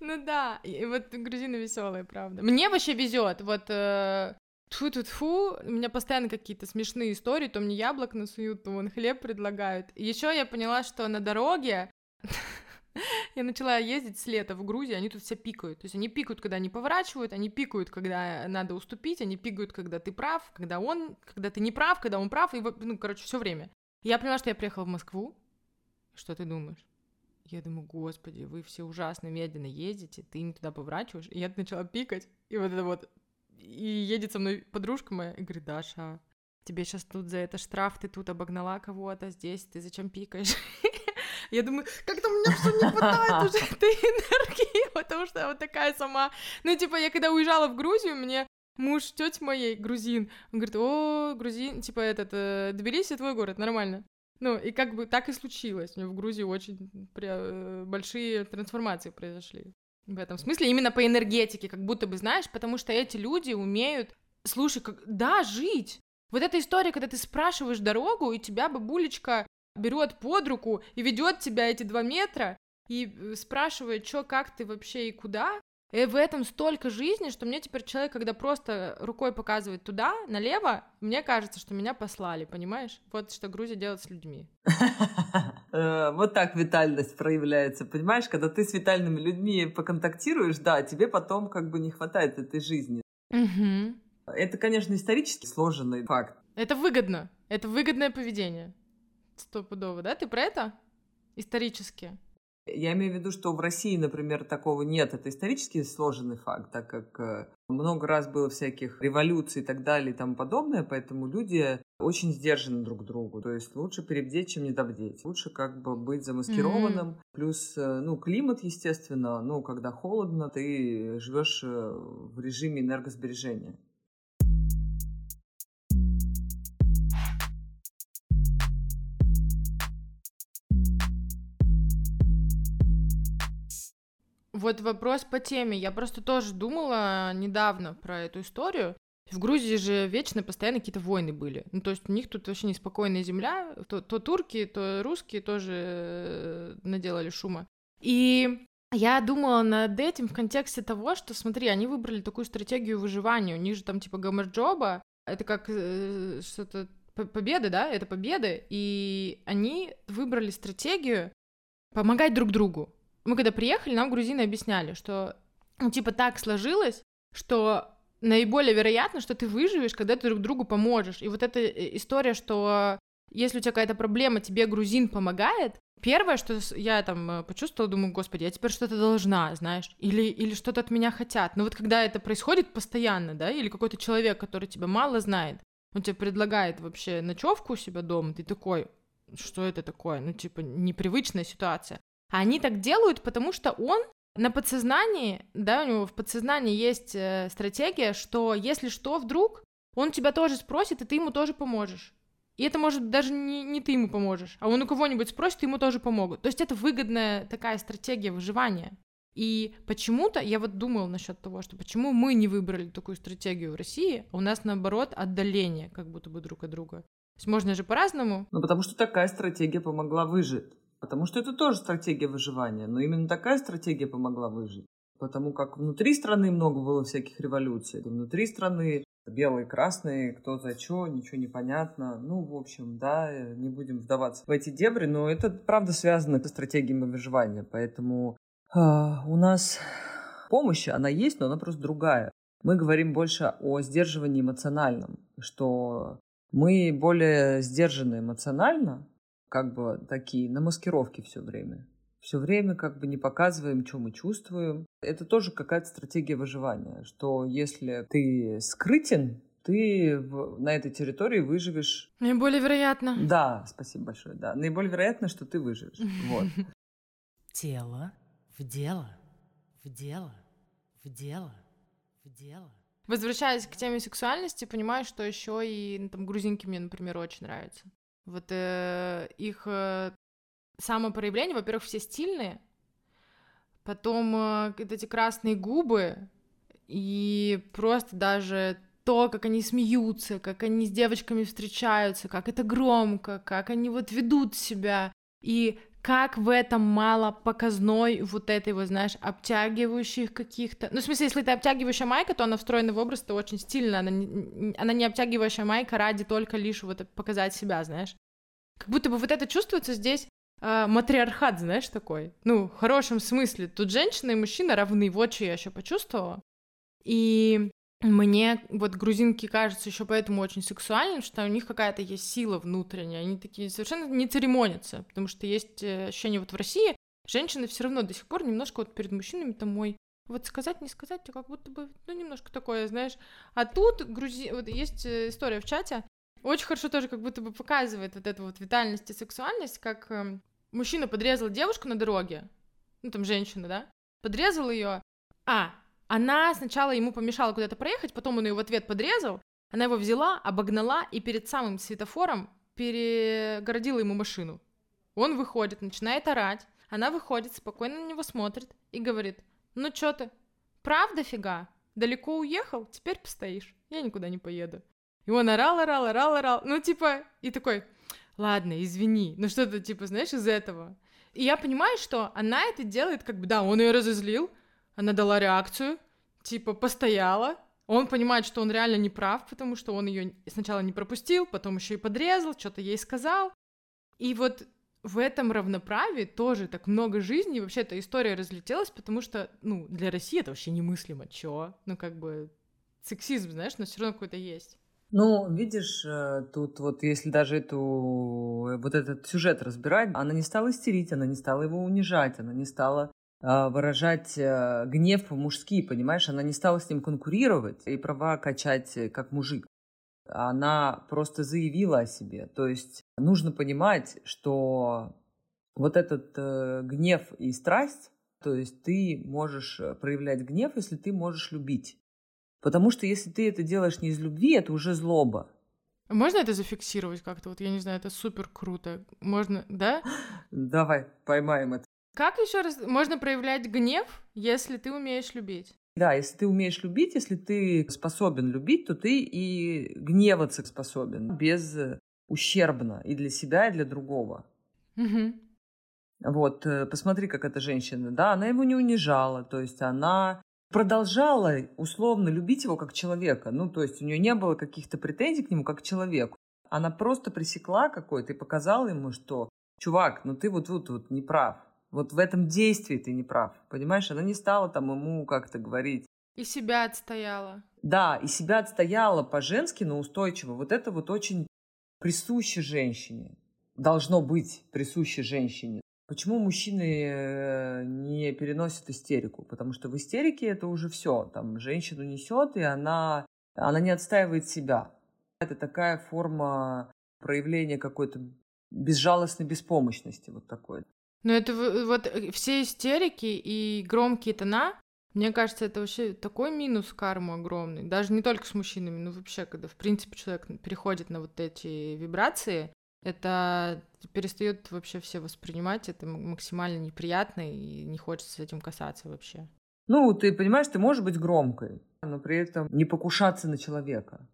Ну да, и вот грузины веселые, правда. Мне вообще везет, вот э, тфу тфу тфу у меня постоянно какие-то смешные истории, то мне яблок насуют, то вон хлеб предлагают. Еще я поняла, что на дороге я начала ездить с лета в Грузии, они тут все пикают. То есть они пикают, когда они поворачивают, они пикают, когда надо уступить, они пикают, когда ты прав, когда он, когда ты не прав, когда он прав, и, ну, короче, все время. Я поняла, что я приехала в Москву. Что ты думаешь? Я думаю, господи, вы все ужасно медленно ездите, ты не туда поворачиваешь. И я начала пикать, и вот это вот... И едет со мной подружка моя и говорит, Даша, тебе сейчас тут за это штраф, ты тут обогнала кого-то, здесь ты зачем пикаешь? Я думаю, как-то у меня все не хватает уже этой энергии, потому что я вот такая сама. Ну, типа, я когда уезжала в Грузию, мне муж тети моей грузин, он говорит, о, грузин, типа, этот, э, Тбилиси твой город, нормально. Ну, и как бы так и случилось. В Грузии очень э, большие трансформации произошли. В этом смысле именно по энергетике, как будто бы, знаешь, потому что эти люди умеют, слушай, как, да, жить. Вот эта история, когда ты спрашиваешь дорогу, и тебя бабулечка берет под руку и ведет тебя эти два метра и э, спрашивает, что, как ты вообще и куда. И в этом столько жизни, что мне теперь человек, когда просто рукой показывает туда, налево, мне кажется, что меня послали, понимаешь? Вот что Грузия делает с людьми. Э, вот так витальность проявляется, понимаешь? Когда ты с витальными людьми поконтактируешь, да, тебе потом как бы не хватает этой жизни. Это, конечно, исторически сложенный факт. Это выгодно. Это выгодное поведение. Стопудово, да? Ты про это? Исторически. Я имею в виду, что в России, например, такого нет. Это исторически сложенный факт, так как э, много раз было всяких революций и так далее и тому подобное, поэтому люди очень сдержаны друг к другу. То есть лучше перебдеть, чем недобдеть. Лучше как бы быть замаскированным. Mm-hmm. Плюс, э, ну, климат, естественно, ну, когда холодно, ты живешь э, в режиме энергосбережения. Вот вопрос по теме. Я просто тоже думала недавно про эту историю. В Грузии же вечно постоянно какие-то войны были. Ну, то есть у них тут вообще неспокойная земля. То, то турки, то русские тоже э, наделали шума. И Я думала над этим в контексте того, что, смотри, они выбрали такую стратегию выживания. У них же там типа гамарджоба, это как э, что-то победы, да, это победы, и они выбрали стратегию помогать друг другу. Мы когда приехали, нам грузины объясняли, что ну, типа так сложилось, что наиболее вероятно, что ты выживешь, когда ты друг другу поможешь. И вот эта э, история, что если у тебя какая-то проблема, тебе грузин помогает, первое, что я там э, почувствовала, думаю, господи, я теперь что-то должна, знаешь, или, или что-то от меня хотят. Но вот когда это происходит постоянно, да, или какой-то человек, который тебя мало знает, он тебе предлагает вообще ночевку у себя дома, ты такой, что это такое? Ну, типа, непривычная ситуация. А они так делают, потому что он на подсознании, да, у него в подсознании есть э, стратегия, что если что вдруг, он тебя тоже спросит, и ты ему тоже поможешь. И это может даже не, не ты ему поможешь, а он у кого-нибудь спросит, и ему тоже помогут. То есть это выгодная такая стратегия выживания. И почему-то я вот думала насчет того, что почему мы не выбрали такую стратегию в России, а у нас наоборот отдаление как будто бы друг от друга. То есть можно же по-разному. Ну, потому что такая стратегия помогла выжить. Потому что это тоже стратегия выживания, но именно такая стратегия помогла выжить. Потому как внутри страны много было всяких революций. Внутри страны белые, красные, кто за что, ничего не понятно. Ну, в общем, да, не будем вдаваться в эти дебри, но это правда связано с стратегиями выживания. Поэтому э, у нас помощь, она есть, но она просто другая. Мы говорим больше о сдерживании эмоциональном, что мы более сдержаны эмоционально, как бы такие на маскировке все время. Все время как бы не показываем, что мы чувствуем. Это тоже какая-то стратегия выживания, что если ты скрытен, ты в, на этой территории выживешь. Наиболее вероятно. Да, спасибо большое. Да, наиболее вероятно, что ты выживешь. Вот. Тело в дело, в дело, в дело, в дело. Возвращаясь к теме сексуальности, понимаю, что еще и ну, там грузинки мне, например, очень нравятся. Вот э, их э, самопроявление, во-первых, все стильные, потом э, эти красные губы и просто даже то, как они смеются, как они с девочками встречаются, как это громко, как они вот ведут себя. И как в этом мало показной вот этой вот, знаешь, обтягивающих каких-то... Ну, в смысле, если это обтягивающая майка, то она встроена в образ, это очень стильно, она не, она не обтягивающая майка ради только лишь вот показать себя, знаешь. Как будто бы вот это чувствуется здесь э, матриархат, знаешь, такой. Ну, в хорошем смысле. Тут женщина и мужчина равны, вот что я еще почувствовала. И мне вот грузинки кажутся еще поэтому очень сексуальным, что у них какая-то есть сила внутренняя, они такие совершенно не церемонятся, потому что есть э, ощущение вот в России, женщины все равно до сих пор немножко вот перед мужчинами там мой вот сказать, не сказать, как будто бы, ну, немножко такое, знаешь. А тут грузи... вот есть э, история в чате, очень хорошо тоже как будто бы показывает вот эту вот витальность и сексуальность, как э, мужчина подрезал девушку на дороге, ну, там, женщина, да, подрезал ее, а, она сначала ему помешала куда-то проехать, потом он ее в ответ подрезал, она его взяла, обогнала и перед самым светофором перегородила ему машину. Он выходит, начинает орать, она выходит, спокойно на него смотрит и говорит, ну чё ты, правда фига? Далеко уехал? Теперь постоишь, я никуда не поеду. И он орал, орал, орал, орал, ну типа, и такой, ладно, извини, ну что-то типа, знаешь, из этого. И я понимаю, что она это делает, как бы, да, он ее разозлил, она дала реакцию, типа постояла. Он понимает, что он реально не прав, потому что он ее сначала не пропустил, потом еще и подрезал, что-то ей сказал. И вот в этом равноправии тоже так много жизней. Вообще эта история разлетелась, потому что, ну, для России это вообще немыслимо. Чё? Ну, как бы сексизм, знаешь, но все равно какой-то есть. Ну, видишь, э, тут вот если даже эту, вот этот сюжет разбирать, она не стала истерить, она не стала его унижать, она не стала выражать э, гнев мужский, понимаешь? Она не стала с ним конкурировать и права качать э, как мужик. Она просто заявила о себе. То есть нужно понимать, что вот этот э, гнев и страсть, то есть ты можешь проявлять гнев, если ты можешь любить. Потому что если ты это делаешь не из любви, это уже злоба. Можно это зафиксировать как-то? Вот я не знаю, это супер круто. Можно, да? Давай, поймаем это. Как еще раз можно проявлять гнев, если ты умеешь любить? Да, если ты умеешь любить, если ты способен любить, то ты и гневаться способен без ущербно и для себя, и для другого. Угу. Вот, э, посмотри, как эта женщина, да, она его не унижала, то есть она продолжала условно любить его как человека. Ну, то есть у нее не было каких-то претензий к нему как к человеку. Она просто пресекла какой-то и показала ему, что, чувак, ну ты вот тут вот, вот не прав. Вот в этом действии ты не прав. Понимаешь, она не стала там ему как-то говорить. И себя отстояла. Да, и себя отстояла по-женски, но устойчиво. Вот это вот очень присуще женщине. Должно быть присуще женщине. Почему мужчины э, не переносят истерику? Потому что в истерике это уже все. Там женщину несет, и она, она не отстаивает себя. Это такая форма проявления какой-то безжалостной беспомощности. Вот такой. Но это вот э, все истерики и громкие тона, мне кажется, это вообще такой минус карму огромный. Даже не только с мужчинами, но вообще, когда, в принципе, человек переходит на вот эти вибрации, это перестает вообще все воспринимать, это максимально неприятно и не хочется с этим касаться вообще. Ну, ты понимаешь, ты можешь быть громкой, но при этом не покушаться на человека.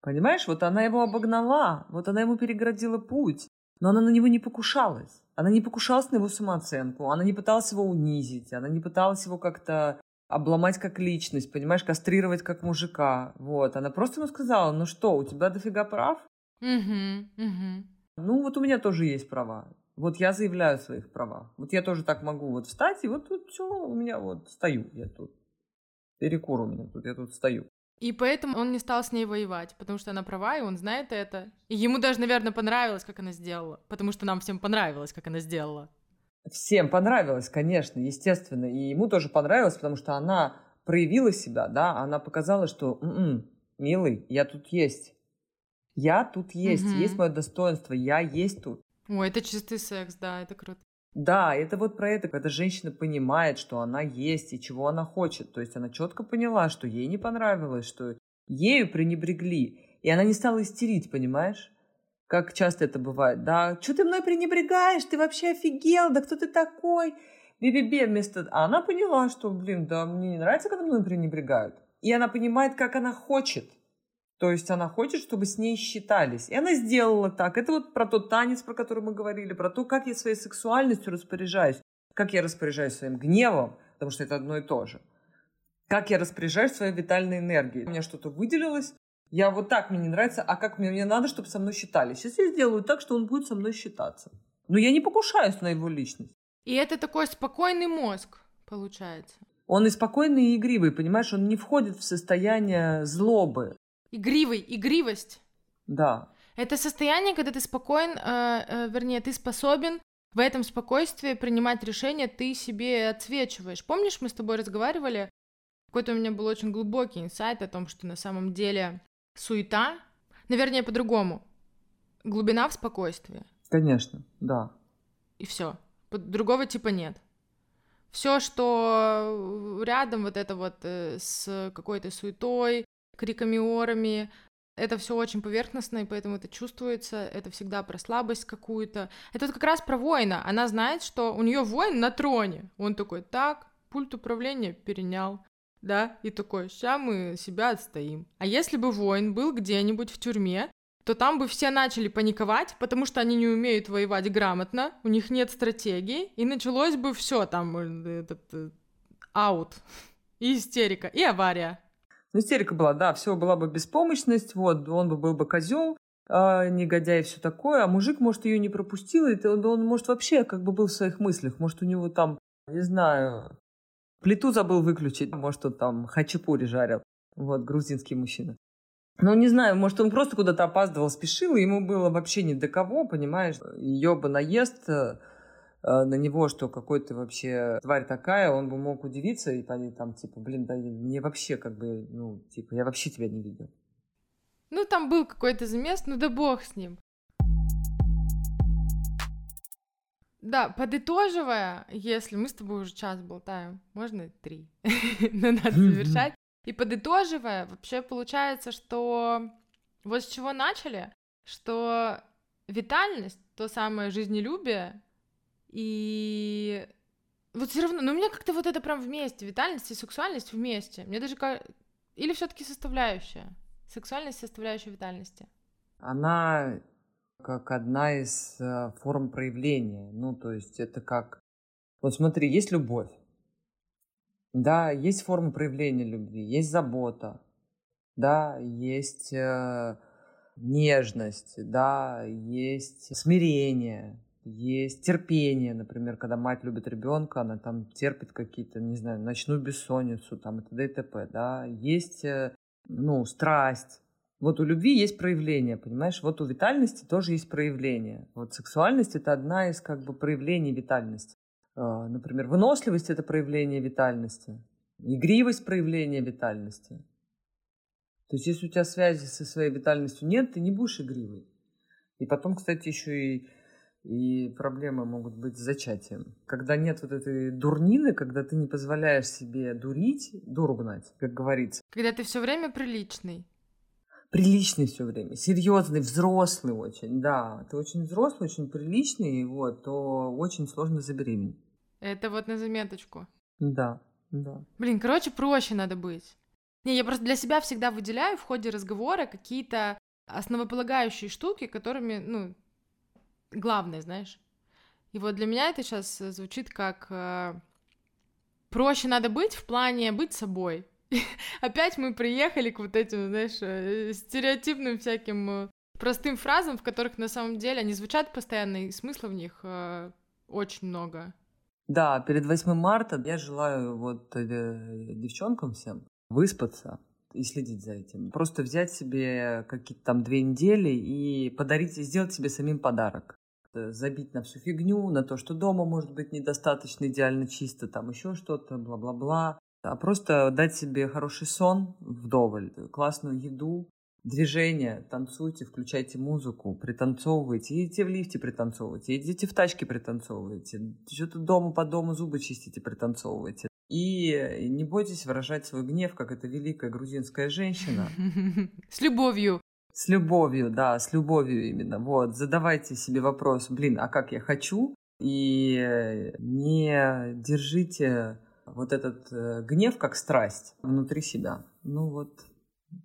Понимаешь, вот она его обогнала, вот она ему переградила путь, но она на него не покушалась. Она не покушалась на его самооценку, она не пыталась его унизить, она не пыталась его как-то обломать как личность, понимаешь, кастрировать как мужика. Вот, она просто ему сказала, ну что, у тебя дофига прав, Угу, угу. Ну, вот у меня тоже есть права. Вот я заявляю о своих правах. Вот я тоже так могу вот встать, и вот тут все, у меня вот стою я тут. Перекур у меня тут, я тут стою. И поэтому он не стал с ней воевать, потому что она права, и он знает это. И ему даже, наверное, понравилось, как она сделала, потому что нам всем понравилось, как она сделала. Всем понравилось, конечно, естественно. И ему тоже понравилось, потому что она проявила себя, да, она показала, что, м-м, милый, я тут есть. Я тут есть, угу. есть мое достоинство, я есть тут. Ой, это чистый секс, да, это круто. Да, это вот про это, когда женщина понимает, что она есть и чего она хочет. То есть она четко поняла, что ей не понравилось, что ею пренебрегли. И она не стала истерить, понимаешь? Как часто это бывает. Да, что ты мной пренебрегаешь? Ты вообще офигел? Да кто ты такой? Би-би-би вместо... А она поняла, что, блин, да мне не нравится, когда мной пренебрегают. И она понимает, как она хочет. То есть она хочет, чтобы с ней считались. И она сделала так. Это вот про тот танец, про который мы говорили, про то, как я своей сексуальностью распоряжаюсь, как я распоряжаюсь своим гневом, потому что это одно и то же. Как я распоряжаюсь своей витальной энергией. У меня что-то выделилось, я вот так мне не нравится, а как мне, мне надо, чтобы со мной считались. Сейчас я сделаю так, что он будет со мной считаться. Но я не покушаюсь на его личность. И это такой спокойный мозг, получается. Он и спокойный, и игривый, понимаешь? Он не входит в состояние злобы. Игривый, игривость. Да. Это состояние, когда ты спокоен, э, э, вернее, ты способен в этом спокойствии принимать решения, ты себе отсвечиваешь. Помнишь, мы с тобой разговаривали? Какой-то у меня был очень глубокий инсайт о том, что на самом деле суета, наверное, по-другому. Глубина в спокойствии. Конечно, да. И все. Другого типа нет. Все, что рядом вот это вот э, с какой-то суетой, криками, орами. Это все очень поверхностно, и поэтому это чувствуется. Это всегда про слабость какую-то. Это вот как раз про воина. Она знает, что у нее воин на троне. Он такой, так, пульт управления перенял да, и такой, сейчас мы себя отстоим. А если бы воин был где-нибудь в тюрьме, то там бы все начали паниковать, потому что они не умеют воевать грамотно, у них нет стратегии, и началось бы все там э, этот э, аут, и истерика, и авария. Ну, истерика была, да, все была бы беспомощность, вот, он бы был бы козел, а, негодяй и все такое, а мужик, может, ее не пропустил, и он, он, может, вообще как бы был в своих мыслях, может, у него там, не знаю, плиту забыл выключить, может, он там хачапури жарил, вот, грузинский мужчина. Ну, не знаю, может, он просто куда-то опаздывал, спешил, и ему было вообще не до кого, понимаешь? Ее бы наезд э, Э, на него, что какой то вообще тварь такая, он бы мог удивиться и понять там, типа, блин, да мне вообще как бы, ну, типа, я вообще тебя не видел. Ну, там был какой-то замес, ну да бог с ним. Да, подытоживая, если мы с тобой уже час болтаем, можно три, но надо завершать. И подытоживая, вообще получается, что вот с чего начали, что витальность, то самое жизнелюбие, и вот все равно, но у меня как-то вот это прям вместе, витальность и сексуальность вместе. Мне даже как... Или все таки составляющая? Сексуальность составляющая витальности? Она как одна из э, форм проявления. Ну, то есть это как... Вот смотри, есть любовь. Да, есть форма проявления любви, есть забота, да, есть э, нежность, да, есть смирение, есть терпение, например, когда мать любит ребенка, она там терпит какие-то, не знаю, ночную бессонницу, там и т.д. и т.п., да, есть, э, ну, страсть, вот у любви есть проявление, понимаешь? Вот у витальности тоже есть проявление. Вот сексуальность — это одна из как бы проявлений витальности. А, например, выносливость — это проявление витальности. Игривость — проявление витальности. То есть если у тебя связи со своей витальностью нет, ты не будешь игривый. И потом, кстати, еще и, и проблемы могут быть с зачатием. Когда нет вот этой дурнины, когда ты не позволяешь себе дурить, дуру гнать, как говорится. Когда ты все время приличный приличный все время, серьезный, взрослый очень, да. Ты очень взрослый, очень приличный, вот, то очень сложно забеременеть. Это вот на заметочку. Да, да. Блин, короче, проще надо быть. Не, я просто для себя всегда выделяю в ходе разговора какие-то основополагающие штуки, которыми, ну, главное, знаешь. И вот для меня это сейчас звучит как э, проще надо быть в плане быть собой. опять мы приехали к вот этим, знаешь, э, стереотипным всяким э, простым фразам, в которых на самом деле они звучат постоянно, и смысла в них э, очень много. Да, перед 8 марта я желаю вот э, девчонкам всем выспаться и следить за этим. Просто взять себе какие-то там две недели и подарить, сделать себе самим подарок. Забить на всю фигню, на то, что дома может быть недостаточно идеально чисто, там еще что-то, бла-бла-бла а просто дать себе хороший сон вдоволь, классную еду, движение, танцуйте, включайте музыку, пританцовывайте, идите в лифте пританцовывайте, идите в тачке пританцовывайте, что-то дома по дому зубы чистите, пританцовывайте. И не бойтесь выражать свой гнев, как эта великая грузинская женщина. С любовью. С любовью, да, с любовью именно. Вот, задавайте себе вопрос, блин, а как я хочу? И не держите вот этот э, гнев как страсть внутри себя. Ну вот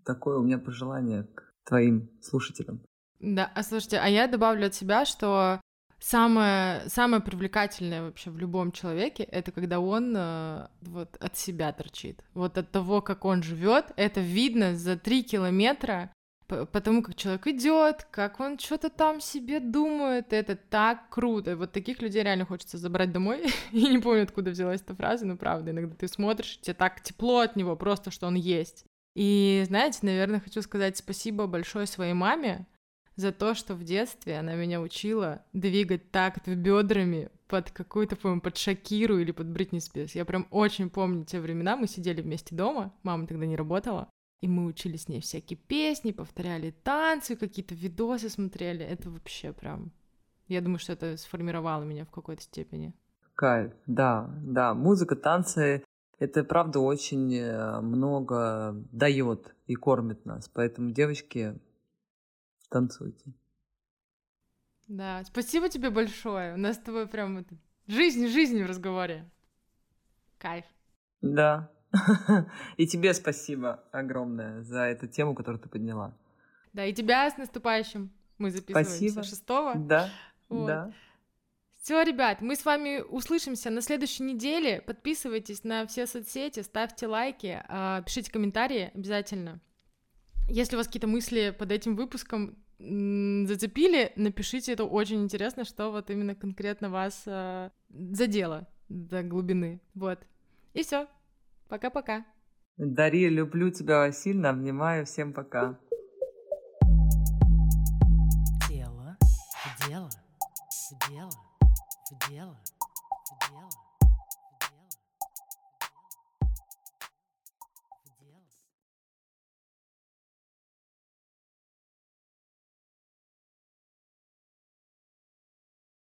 такое у меня пожелание к твоим слушателям. Да, а слушайте, а я добавлю от себя, что самое, самое привлекательное вообще в любом человеке это когда он э, вот от себя торчит. Вот от того, как он живет, это видно за три километра потому как человек идет, как он что-то там себе думает, это так круто. Вот таких людей реально хочется забрать домой. Я не помню, откуда взялась эта фраза, но правда, иногда ты смотришь, тебе так тепло от него, просто что он есть. И знаете, наверное, хочу сказать спасибо большое своей маме за то, что в детстве она меня учила двигать такт бедрами под какую-то, по-моему, под Шакиру или под Бритни Спирс. Я прям очень помню те времена, мы сидели вместе дома, мама тогда не работала, и мы учили с ней всякие песни, повторяли танцы, какие-то видосы смотрели. Это вообще прям... Я думаю, что это сформировало меня в какой-то степени. Кайф, да, да. Музыка, танцы — это, правда, очень э, много дает и кормит нас. Поэтому, девочки, танцуйте. Да, спасибо тебе большое. У нас с тобой прям это... жизнь, жизнь в разговоре. Кайф. Да, И тебе спасибо огромное за эту тему, которую ты подняла. Да, и тебя с наступающим. Мы записываемся. 6 Да, вот. да. Все, ребят, мы с вами услышимся на следующей неделе. Подписывайтесь на все соцсети, ставьте лайки, а, пишите комментарии обязательно. Если у вас какие-то мысли под этим выпуском зацепили, напишите, это очень интересно, что вот именно конкретно вас а, задело до глубины. Вот. И все. Пока-пока. Дарья, люблю тебя сильно, обнимаю, всем пока. Дело, дело, дело, в дело, в дело.